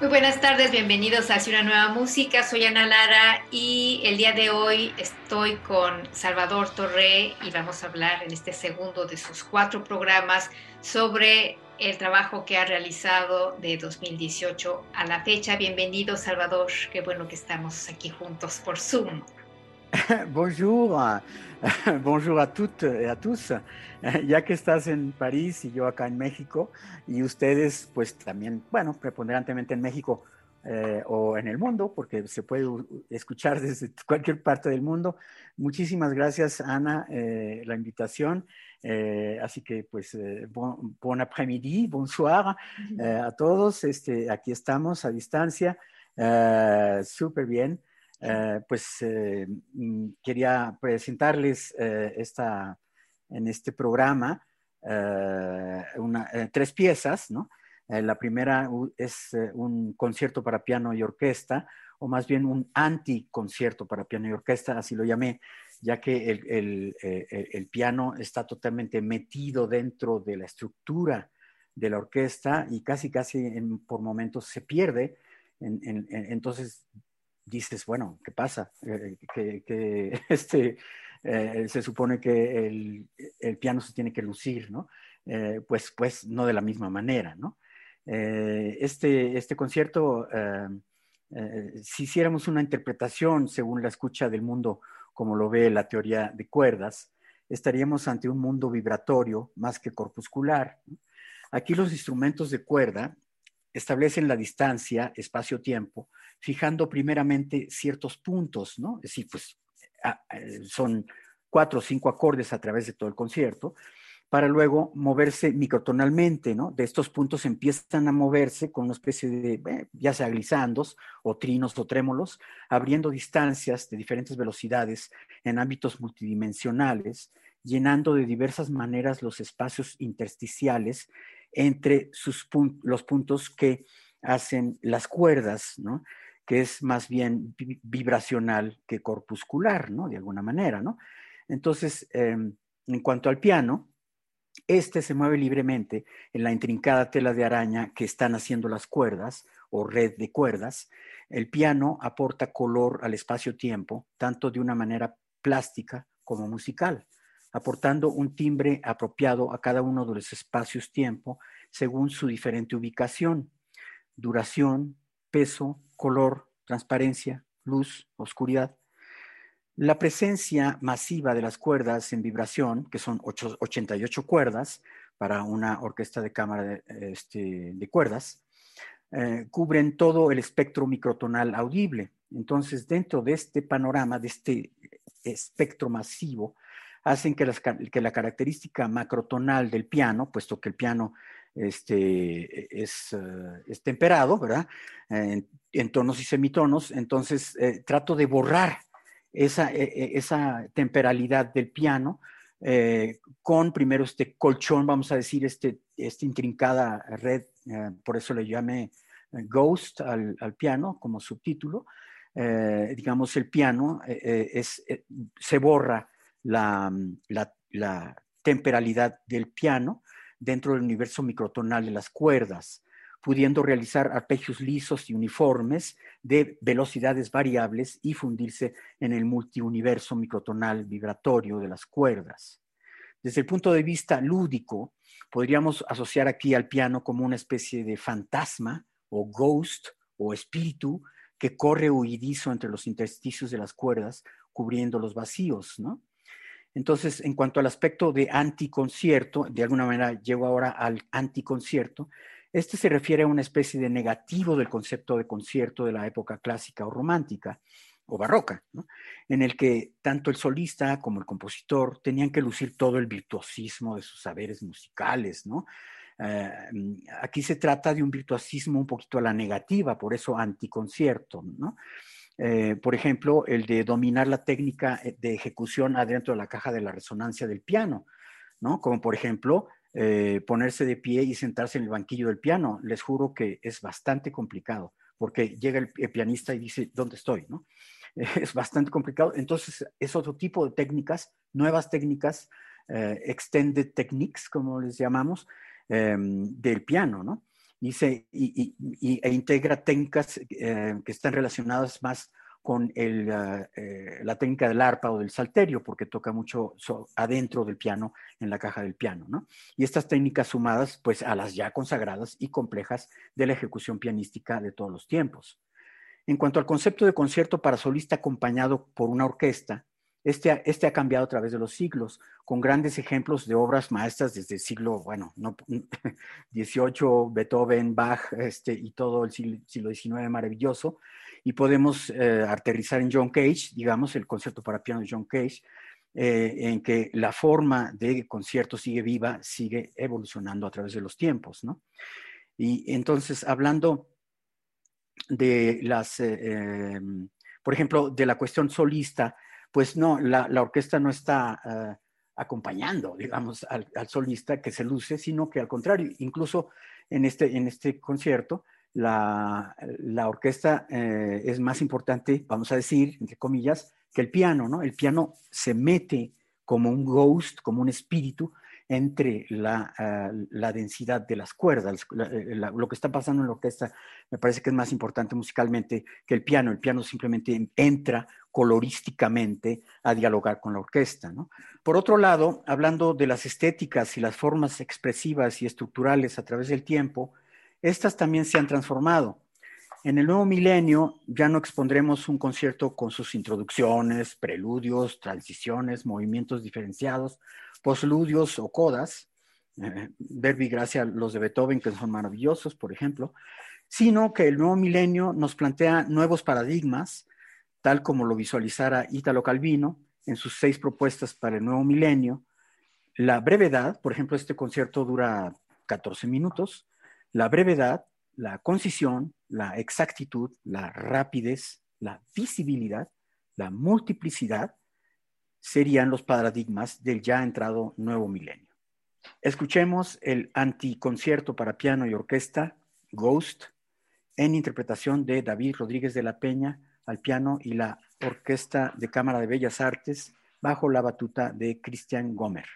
Muy buenas tardes, bienvenidos a Hacia una nueva música. Soy Ana Lara y el día de hoy estoy con Salvador Torre y vamos a hablar en este segundo de sus cuatro programas sobre el trabajo que ha realizado de 2018 a la fecha. Bienvenido, Salvador. Qué bueno que estamos aquí juntos por Zoom. Bonjour, bonjour a toutes et a tous. Ya que estás en París y yo acá en México, y ustedes, pues también, bueno, preponderantemente en México eh, o en el mundo, porque se puede escuchar desde cualquier parte del mundo. Muchísimas gracias, Ana, eh, la invitación. Eh, así que, pues, bon, bon après-midi, bonsoir a todos. Este, aquí estamos a distancia, súper bien. Eh, pues eh, mm, quería presentarles eh, esta, en este programa tres piezas, ¿no? la primera es un concierto para piano y orquesta, o más bien un anti-concierto para piano y orquesta, así lo llamé, ya que el, piano está totalmente metido dentro de la estructura de la orquesta y casi, casi por momentos se pierde. entonces dices, bueno, ¿qué pasa? Eh, que, este, eh, se supone que el, piano se tiene que lucir, ¿no? Eh, pues, pues no de la misma manera, ¿no? este, este concierto, si hiciéramos una interpretación según la escucha del mundo como lo ve la teoría de cuerdas, estaríamos ante un mundo vibratorio más que corpuscular. Aquí los instrumentos de cuerda establecen la distancia, espacio-tiempo, fijando primeramente ciertos puntos, ¿no? Es decir, pues son cuatro o cinco acordes a través de todo el concierto, para luego moverse microtonalmente, ¿no? De estos puntos empiezan a moverse con una especie de, eh, ya sea glisandos o trinos o trémolos, abriendo distancias de diferentes velocidades en ámbitos multidimensionales, llenando de diversas maneras los espacios intersticiales entre sus los puntos que hacen las cuerdas, ¿no? Que es más bien vibracional que corpuscular, ¿no? De alguna manera, ¿no? Entonces, em, en cuanto al piano, este se mueve libremente en la intrincada tela de araña que están haciendo las cuerdas o red de cuerdas. El piano aporta color al espacio-tiempo, tanto de una manera plástica como musical aportando un timbre apropiado a cada uno de los espacios-tiempo según su diferente ubicación, duración, peso, color, transparencia, luz, oscuridad. La presencia masiva de las cuerdas en vibración, que son 88 cuerdas para una orquesta de cámara de, este, cuerdas, eh, cubren todo el espectro microtonal audible. Entonces, dentro de este panorama, de este espectro masivo, hacen que, la característica macrotonal del piano, puesto que el piano este, es, eh, temperado, ¿verdad? En, tonos y semitonos, entonces eh, trato de borrar esa, e, e, esa temperalidad del piano eh, con primero este colchón, vamos a decir, este, esta intrincada red, por eso le llamé Ghost al, piano como subtítulo. digamos, el piano es, se borra Mm, la, temperalidad del piano dentro del universo microtonal de las cuerdas, pudiendo realizar arpegios lisos y uniformes de velocidades variables y fundirse en el multiuniverso microtonal vibratorio de las cuerdas. Desde el punto de vista lúdico, podríamos asociar aquí al piano como una especie de fantasma o ghost o espíritu que corre huidizo entre los intersticios de las cuerdas, cubriendo los vacíos, ¿no? Entonces, en cuanto al aspecto de anticoncierto, de alguna manera llego ahora al anticoncierto, este se refiere a una especie de negativo del concepto de concierto de la época clásica o romántica o barroca, en el que tanto el solista como el compositor tenían que lucir todo el virtuosismo de sus saberes musicales, ¿no? Eh, aquí se trata de un virtuosismo un poquito a la negativa, por eso anticoncierto, ¿no? Eh, por ejemplo, el de dominar la técnica eh, de ejecución adentro de la caja de la resonancia del piano, ¿no? Como por ejemplo, eh, ponerse de pie y sentarse en el banquillo del piano. Les juro que es bastante complicado, porque llega el, pianista y dice, ¿dónde estoy? ¿no? Es bastante complicado. Entonces, es otro tipo de técnicas, nuevas técnicas, extended techniques, como les llamamos, em, del piano, ¿no? Se, y, e integra técnicas eh, que están relacionadas más con el, ah, eh, la técnica del arpa o del salterio, porque toca mucho adentro del piano, en la caja del piano, ¿no? Y estas técnicas sumadas, pues, a las ya consagradas y complejas de la ejecución pianística de todos los tiempos. En cuanto al concepto de concierto para solista acompañado por una orquesta, este, este, ha cambiado a través de los siglos, con grandes ejemplos de obras maestras desde el siglo, bueno, no, XVIII, Beethoven, Bach este, y todo el siglo, XIX maravilloso. Y podemos eh, aterrizar en John Cage, digamos, el concierto para piano de John Cage, eh, en que la forma de concierto sigue viva, sigue evolucionando a través de los tiempos, ¿no? Y entonces, hablando de las, eh, em, por ejemplo, de la cuestión solista, pues no, la, orquesta no está eh, acompañando, digamos, al, solista que se luce, sino que al contrario, incluso en este, en este concierto, la, orquesta eh, es más importante, vamos a decir, entre comillas, que el piano, ¿no? El piano se mete como un ghost, como un espíritu, entre la, ah, la, densidad de las cuerdas. Eh, lo que está pasando en la orquesta me parece que es más importante musicalmente que el piano. El piano simplemente entra colorísticamente a dialogar con la orquesta. Por otro lado, hablando de las estéticas y las formas expresivas y estructurales a través del tiempo, estas también se han transformado. En el nuevo milenio ya no expondremos un concierto con sus introducciones, preludios, transiciones, movimientos diferenciados, posludios o codas, eh, verbi gracia los de Beethoven, que son maravillosos, por ejemplo, sino que el nuevo milenio nos plantea nuevos paradigmas, tal como lo visualizara Italo Calvino en sus seis propuestas para el nuevo milenio. La brevedad, por ejemplo, este concierto dura 14 minutos, la brevedad, la concisión, la exactitud, la rapidez, la visibilidad, la multiplicidad, serían los paradigmas del ya entrado nuevo milenio. Escuchemos el anticoncierto para piano y orquesta, Ghost, en interpretación de David Rodríguez de la Peña al piano y la Orquesta de Cámara de Bellas Artes bajo la batuta de Christian Gomer.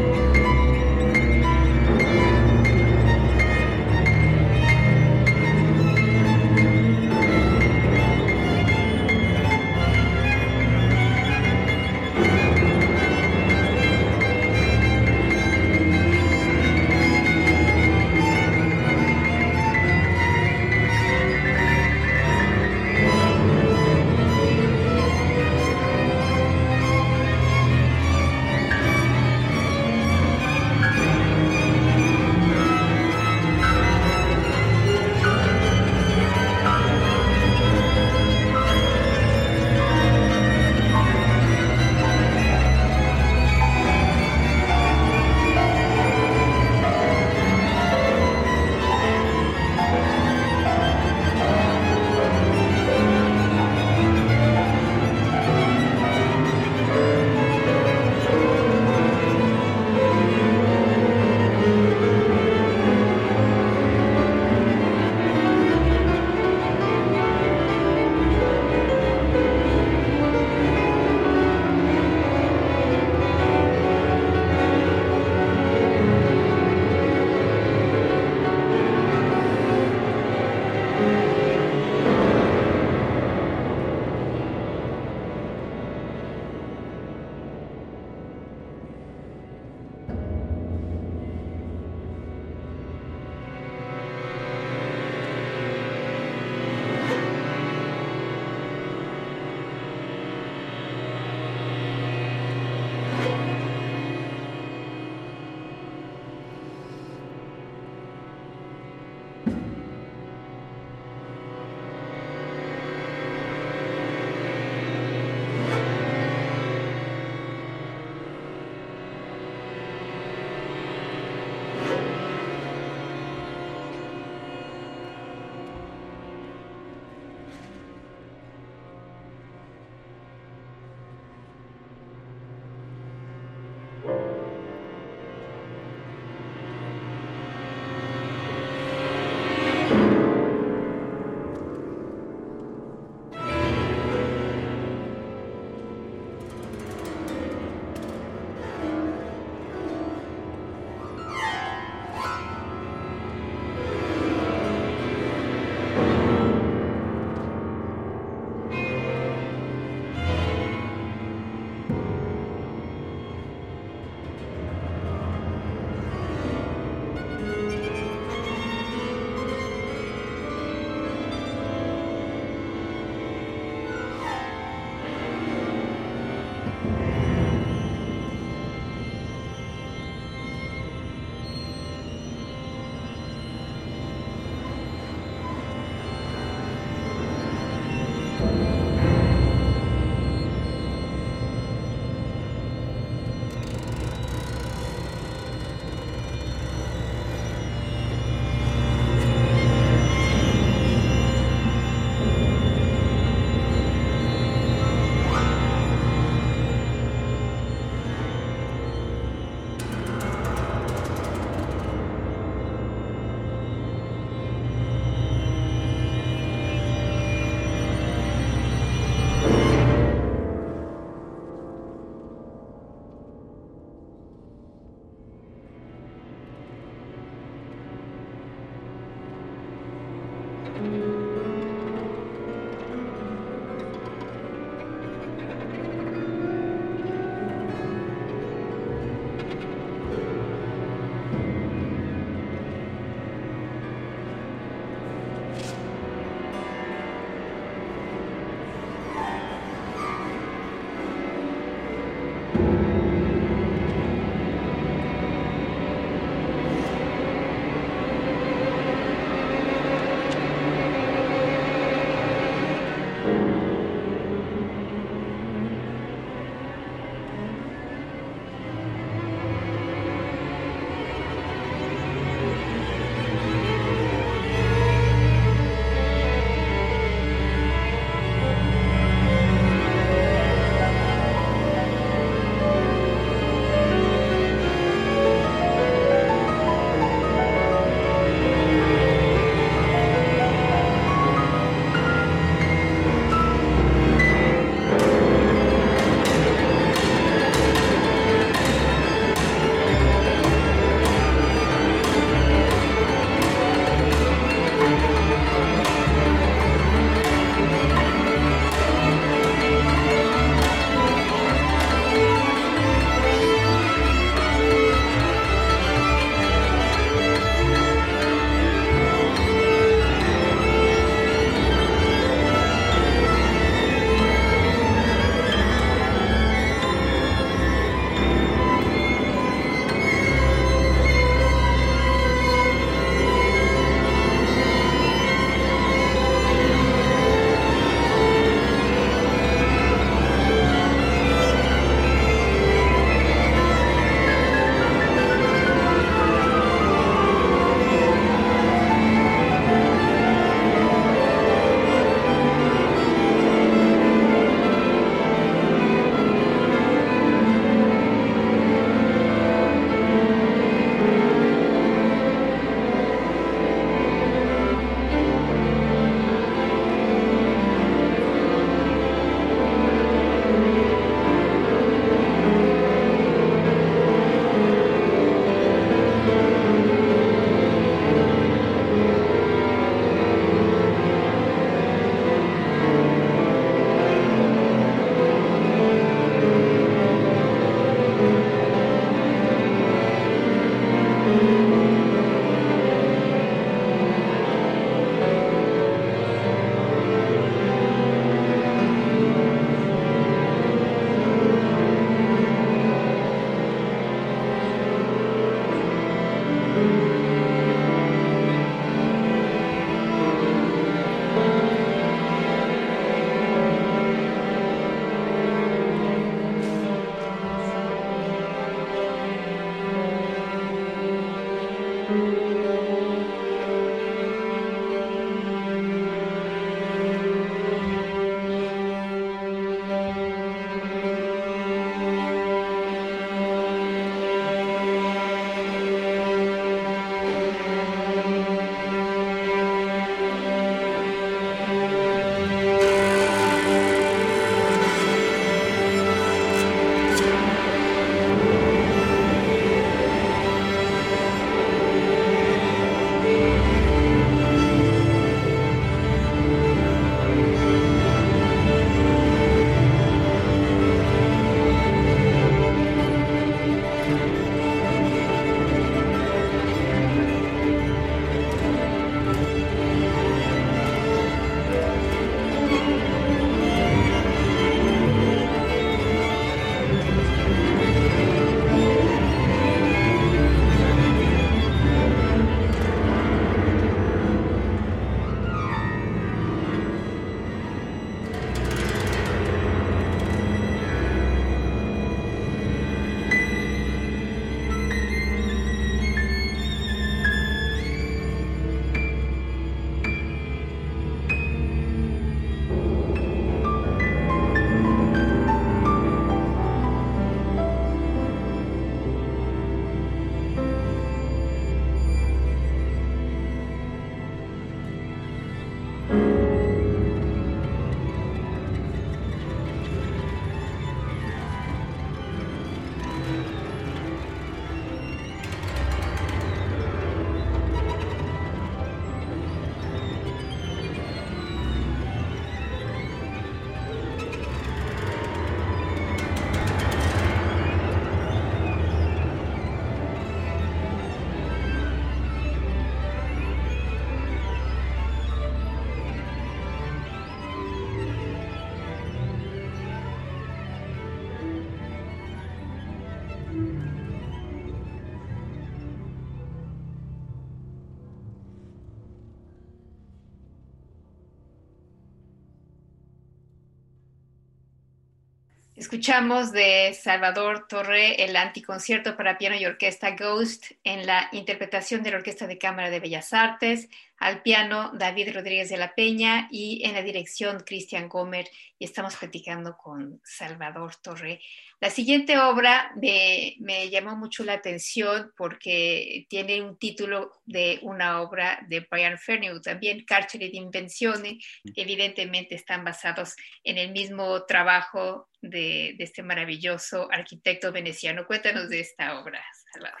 Escuchamos de Salvador Torre el anticoncierto para piano y orquesta Ghost en la interpretación de la Orquesta de Cámara de Bellas Artes, al piano David Rodríguez de la Peña y en la dirección Cristian Gomer. Y estamos platicando con Salvador Torre. La siguiente obra me, me llamó mucho la atención porque tiene un título de una obra de Brian Fernew, también Carcere di Invenzione, que evidentemente están basados en el mismo trabajo de, de, este maravilloso arquitecto veneciano. Cuéntanos de esta obra, Salvador.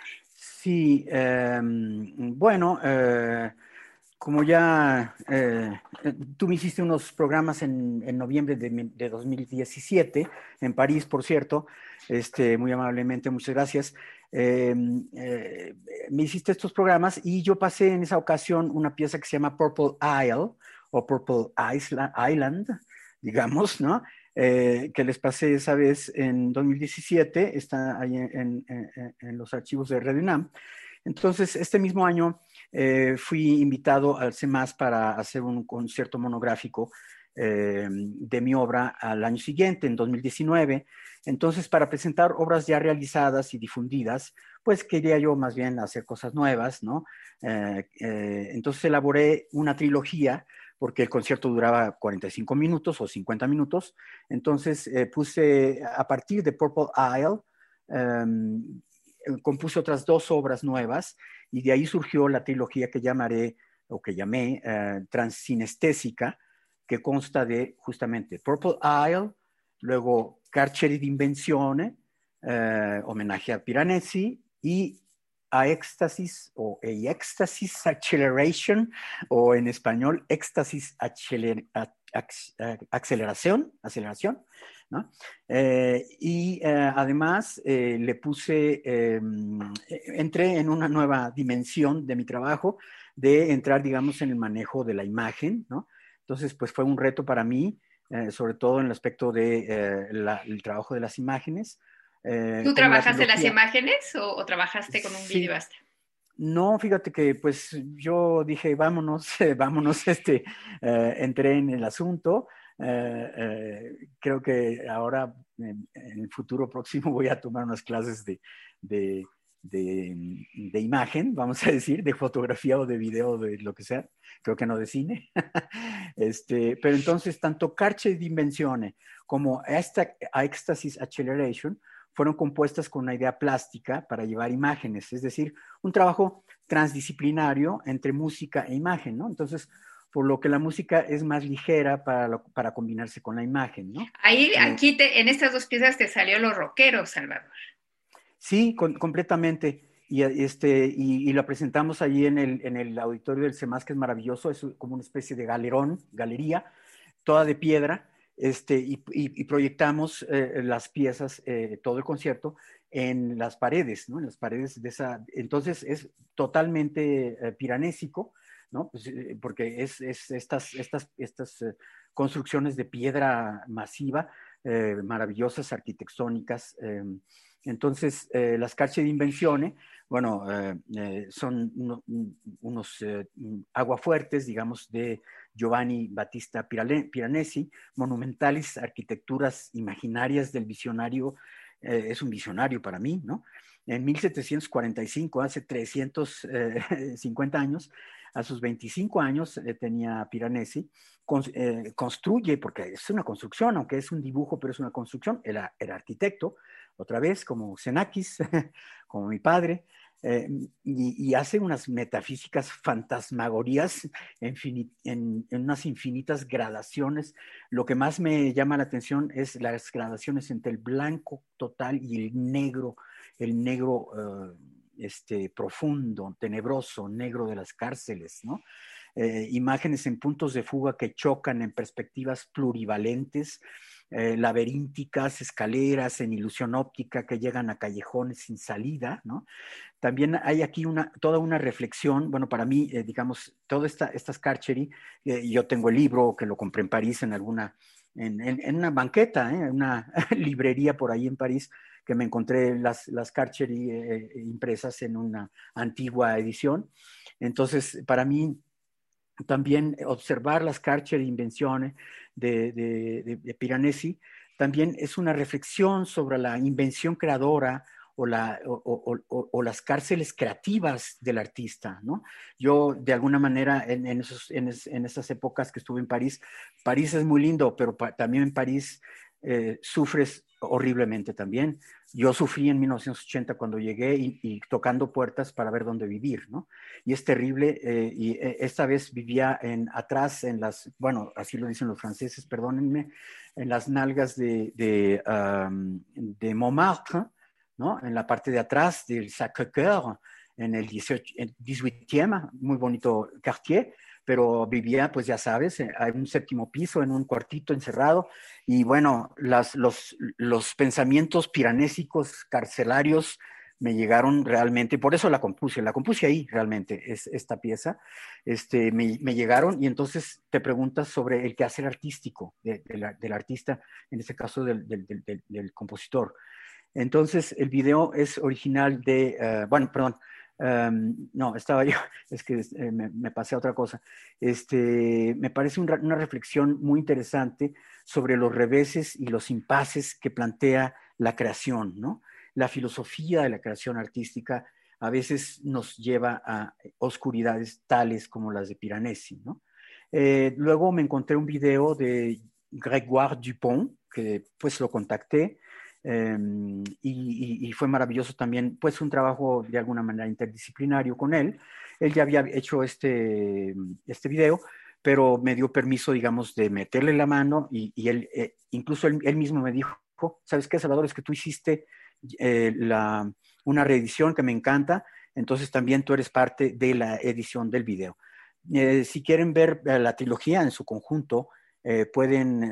Sí, eh, bueno, eh, como ya eh, tú me hiciste unos programas en, noviembre de, de, 2017, en París, por cierto, este, muy amablemente, muchas gracias. me hiciste estos programas y yo pasé en esa ocasión una pieza que se llama Purple Isle o Purple Island, digamos, ¿no? Eh, que les pasé esa vez en 2017, está ahí en, los archivos de Radio UNAM. Entonces, este mismo año eh, fui invitado al CEMAS para hacer un concierto monográfico eh, de mi obra al año siguiente, en 2019. Entonces, para presentar obras ya realizadas y difundidas, pues quería yo más bien hacer cosas nuevas, ¿no? Eh, entonces elaboré una trilogía porque el concierto duraba 45 minutos o 50 minutos. Entonces eh, puse, a partir de Purple Isle, um, compuse otras dos obras nuevas y de ahí surgió la trilogía que llamaré, o que llamé, uh, que consta de justamente Purple Isle, luego Carceri d'Invenzione, uh, homenaje a Piranesi, y a éxtasis o éxtasis acceleration o en español éxtasis aceleración, aceleración, ¿no? Eh, y eh, además eh, le puse, em, entré en una nueva dimensión de mi trabajo de entrar, digamos, en el manejo de la imagen, ¿no? Entonces, pues fue un reto para mí, sobre todo en el aspecto del de, trabajo de las imágenes, eh, ¿Tú trabajaste las imágenes o, o, trabajaste con un sí. video hasta? No, fíjate que pues yo dije, vámonos, vámonos, este, eh, entré en el asunto. Eh, creo que ahora, en, en, el futuro próximo, voy a tomar unas clases de, de, de, de, imagen, vamos a decir, de fotografía o de video, de lo que sea, creo que no de cine. este, pero entonces, tanto Carche Dimensione como esta Éxtasis Acceleration fueron compuestas con una idea plástica para llevar imágenes, es decir, un trabajo transdisciplinario entre música e imagen, ¿no? Entonces, por lo que la música es más ligera para, lo, para combinarse con la imagen, ¿no? Ahí, eh, aquí, te, en estas dos piezas te salió los rockeros, Salvador. Sí, con, completamente. Y, este, y, y, la presentamos allí en el, en el auditorio del CEMAS, que es maravilloso, es como una especie de galerón, galería, toda de piedra, este, y, y, y proyectamos eh, las piezas, eh, todo el concierto, en las paredes, ¿no? En las paredes de esa. Entonces es totalmente eh, piranésico, ¿no? Pues, eh, porque es, es, estas, estas, estas eh, construcciones de piedra masiva, maravillosas, arquitectónicas. entonces, las Carche de Invenzione, bueno, son uno, unos aguafuertes, digamos, de Giovanni Battista Piranesi, monumentales arquitecturas imaginarias del visionario, eh, es un visionario para mí, ¿no? En 1745, hace 350 eh, años, a sus 25 años eh, tenía Piranesi, con, eh, construye, porque es una construcción, aunque es un dibujo, pero es una construcción, era, era arquitecto, otra vez como Xenakis, como mi padre, eh, y, hace unas metafísicas fantasmagorías en, en, en, unas infinitas gradaciones. Lo que más me llama la atención es las gradaciones entre el blanco total y el negro, el negro este, profundo, tenebroso, negro de las cárceles, ¿no? Eh, imágenes en puntos de fuga que chocan en perspectivas plurivalentes, eh, laberínticas, escaleras en ilusión óptica que llegan a callejones sin salida, ¿no? También hay aquí una, toda una reflexión, bueno, para mí, eh, digamos, todas esta, estas Carcheri, eh, yo tengo el libro que lo compré en París en alguna, en, en una banqueta, en una librería por ahí en París, que me encontré las, las Carcheri impresas en una antigua edición. Entonces, para mí, también observar las Carcher invenciones de, de, de, de, Piranesi también es una reflexión sobre la invención creadora o, la, o, las cárceles creativas del artista, ¿no? Yo, de alguna manera, en, en, esos, en, esas épocas que estuve en París, París es muy lindo, pero también en París eh, sufres horriblemente también. Yo sufrí en 1980 cuando llegué y, tocando puertas para ver dónde vivir, ¿no? Y es terrible, eh, y eh, esta vez vivía en, atrás, en las, bueno, así lo dicen los franceses, perdónenme, en las nalgas de, de, de Montmartre, ¿no? En la parte de atrás del Sacré-Cœur, en el 18, 18e, muy bonito quartier, pero vivía, pues ya sabes, en un séptimo piso, en un cuartito encerrado, y bueno, los, los pensamientos piranésicos carcelarios me llegaron realmente, por eso la compuse, la compuse ahí realmente, es esta pieza, este, me, llegaron y entonces te preguntas sobre el quehacer artístico del artista, en este caso del, compositor. Entonces, el video es original de, uh, bueno, perdón, Um, no, estaba yo, es que eh, me, pasé a otra cosa. Este, me parece un, una reflexión muy interesante sobre los reveses y los impases que plantea la creación, ¿no? La filosofía de la creación artística a veces nos lleva a oscuridades tales como las de Piranesi, ¿no? Eh, luego me encontré un video de Grégoire Dupont, que pues lo contacté, Em, y, fue maravilloso también, pues un trabajo de alguna manera interdisciplinario con él. Él ya había hecho este, este video, pero me dio permiso, digamos, de meterle la mano y, él, eh, incluso él, mismo me dijo, ¿sabes qué, Salvador? Es que tú hiciste eh, la, una reedición que me encanta, entonces también tú eres parte de la edición del video. Eh, si quieren ver la trilogía en su conjunto, pueden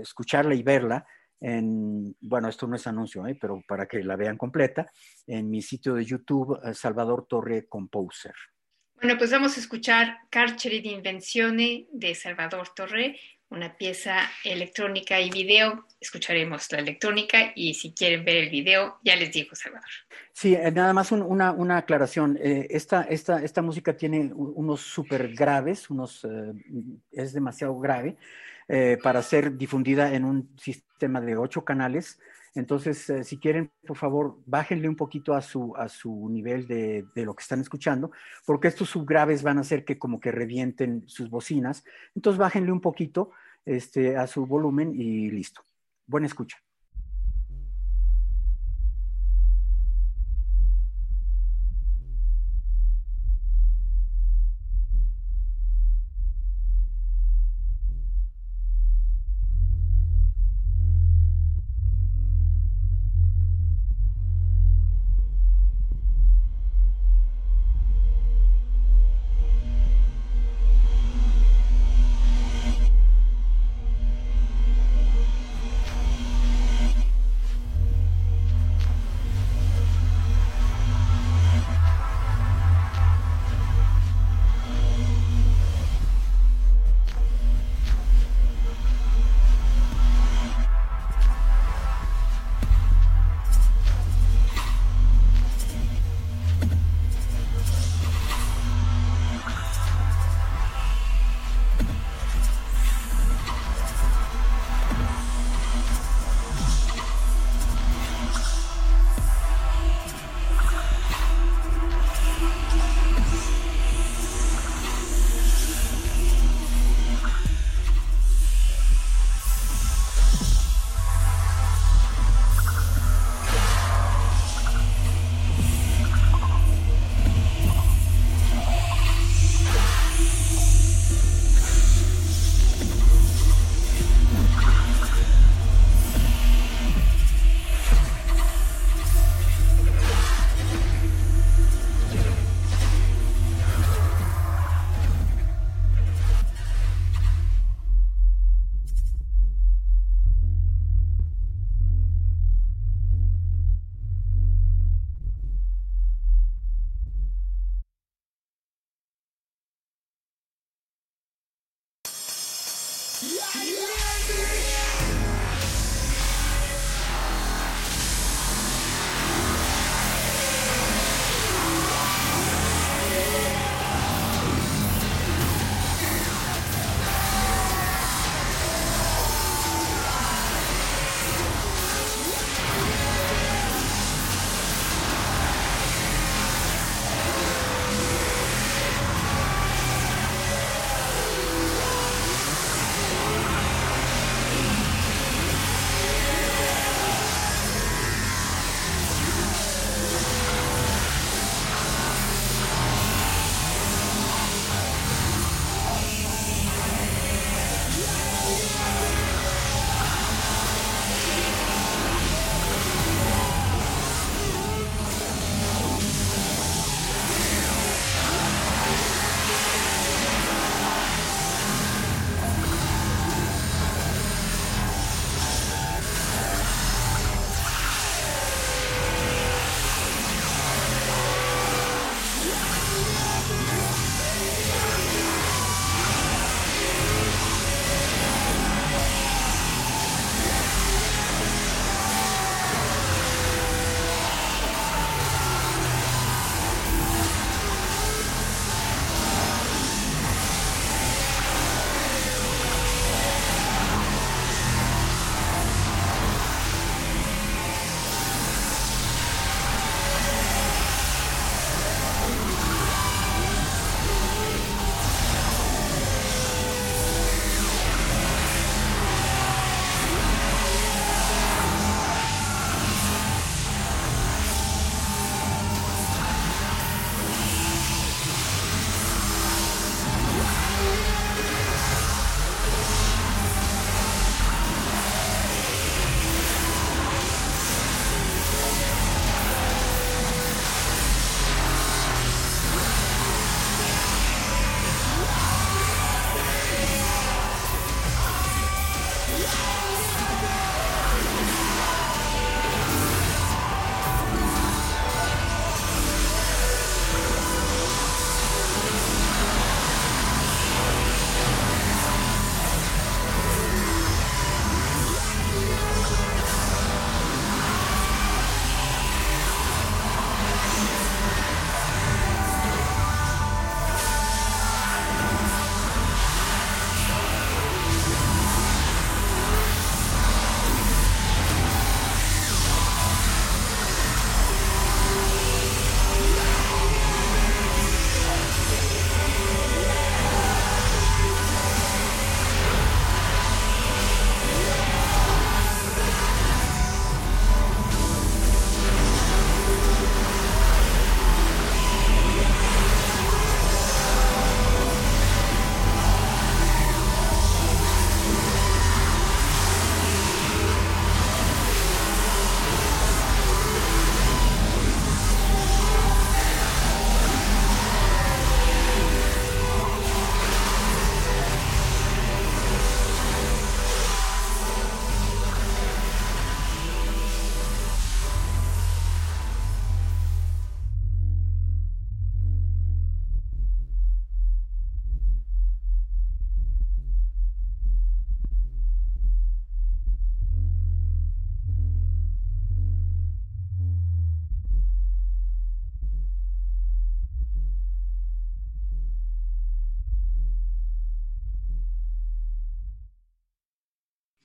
escucharla y verla en, bueno, esto no es anuncio, ¿eh? pero para que la vean completa, en mi sitio de YouTube, eh, Salvador Torre Composer. Bueno, pues vamos a escuchar Carceri di Invenzione de Salvador Torre, una pieza electrónica y video. Escucharemos la electrónica y si quieren ver el video, ya les digo, Salvador. Sí, eh, nada más una, una, aclaración. esta, esta, esta, música tiene unos súper graves, unos, es demasiado grave. Eh, para ser difundida en un sistema de ocho canales. Entonces, eh, si quieren, por favor, bájenle un poquito a su, a su nivel de, de, lo que están escuchando, porque estos subgraves van a hacer que como que revienten sus bocinas. Entonces, bájenle un poquito este, a su volumen y listo. Buena escucha.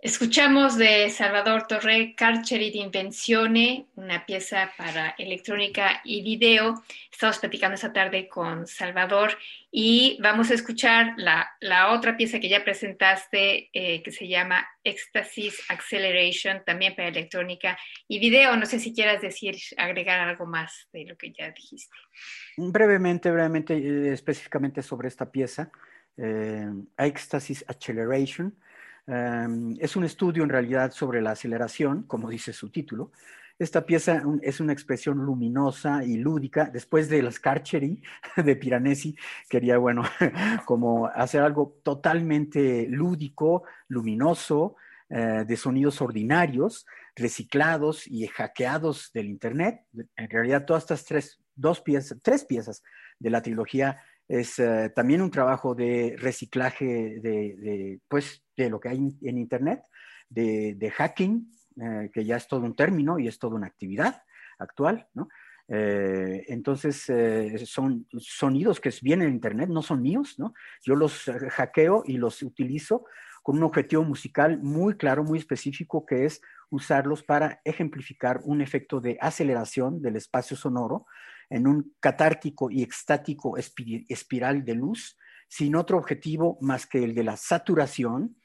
Escuchamos de Salvador Torre Carceri di Invenzione, una pieza para electrónica y video. Estamos platicando esta tarde con Salvador y vamos a escuchar la, la otra pieza que ya presentaste eh, que se llama Ecstasy Acceleration, también para electrónica y video. No sé si quieras decir, agregar algo más de lo que ya dijiste. Brevemente, brevemente, eh, específicamente sobre esta pieza, eh, Acceleration Em, es un estudio en realidad sobre la aceleración, como dice su título. Esta pieza es una expresión luminosa y lúdica. Después de las Carcheri de Piranesi, quería, bueno, como hacer algo totalmente lúdico, luminoso, eh, de sonidos ordinarios, reciclados y hackeados del Internet. En realidad, todas estas tres, dos piezas, tres piezas de la trilogía es eh, también un trabajo de reciclaje de, pues, de lo que hay en Internet, de, hacking, eh, que ya es todo un término y es toda una actividad actual, ¿no? Eh, entonces, son sonidos que vienen en Internet, no son míos, ¿no? Yo los hackeo y los utilizo con un objetivo musical muy claro, muy específico, que es usarlos para ejemplificar un efecto de aceleración del espacio sonoro en un catártico y extático espiral de luz, sin otro objetivo más que el de la saturación,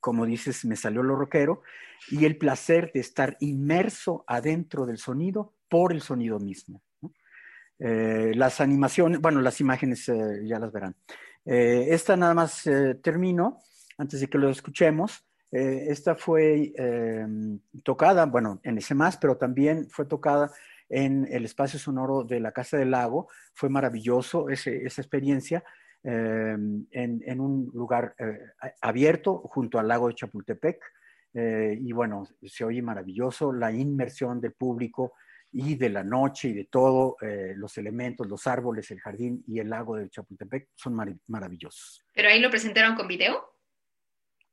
como dices, me salió lo rockero, y el placer de estar inmerso adentro del sonido por el sonido mismo. Eh, las animaciones, bueno, las imágenes eh, ya las verán. Eh, esta nada más termino, antes de que lo escuchemos. esta fue tocada, bueno, en ese más, pero también fue tocada en el espacio sonoro de la Casa del Lago. Fue maravilloso esa experiencia eh, en, un lugar eh, abierto junto al lago de Chapultepec. Eh, y bueno, se oye maravilloso la inmersión del público y de la noche y de todo, los elementos, los árboles, el jardín y el lago de Chapultepec son maravillosos. ¿Pero ahí lo presentaron con video?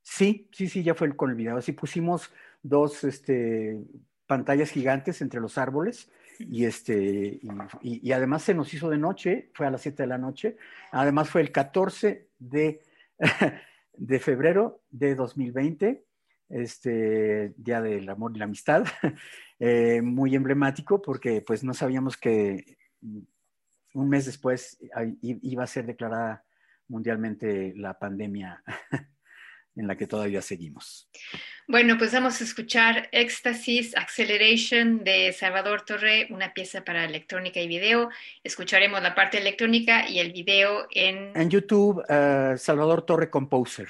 Sí, sí, sí, ya fue con el video. Así pusimos dos este, pantallas gigantes entre los árboles y, este, y, además se nos hizo de noche, fue a las 7 de la noche. Además fue el 14 de, de febrero de 2020, este Día del Amor y la Amistad, eh, muy emblemático porque pues no sabíamos que un mes después iba a ser declarada mundialmente la pandemia en la que todavía seguimos. Bueno, pues vamos a escuchar Éxtasis Acceleration de Salvador Torre, una pieza para electrónica y video. Escucharemos la parte electrónica y el video en... En YouTube, uh, Salvador Torre Composer.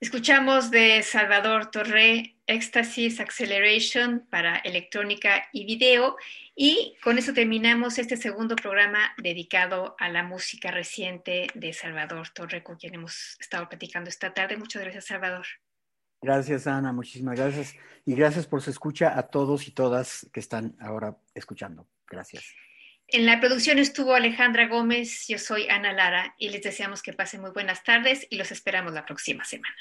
Escuchamos de Salvador Torre Éxtasis Acceleration para electrónica y video y con eso terminamos este segundo programa dedicado a la música reciente de Salvador Torre con quien hemos estado platicando esta tarde. Muchas gracias Salvador. Gracias Ana, muchísimas gracias y gracias por su escucha a todos y todas que están ahora escuchando. Gracias. En la producción estuvo Alejandra Gómez, yo soy Ana Lara y les deseamos que pasen muy buenas tardes y los esperamos la próxima semana.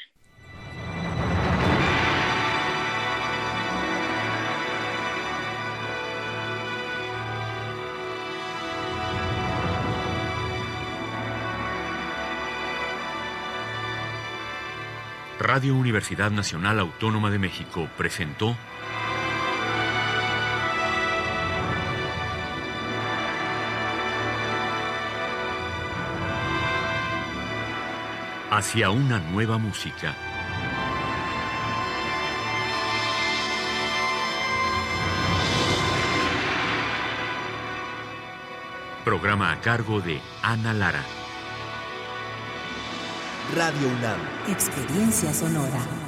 Radio Universidad Nacional Autónoma de México presentó Hacia una nueva música. Programa a cargo de Ana Lara. Radio UNAM. Experiencia sonora.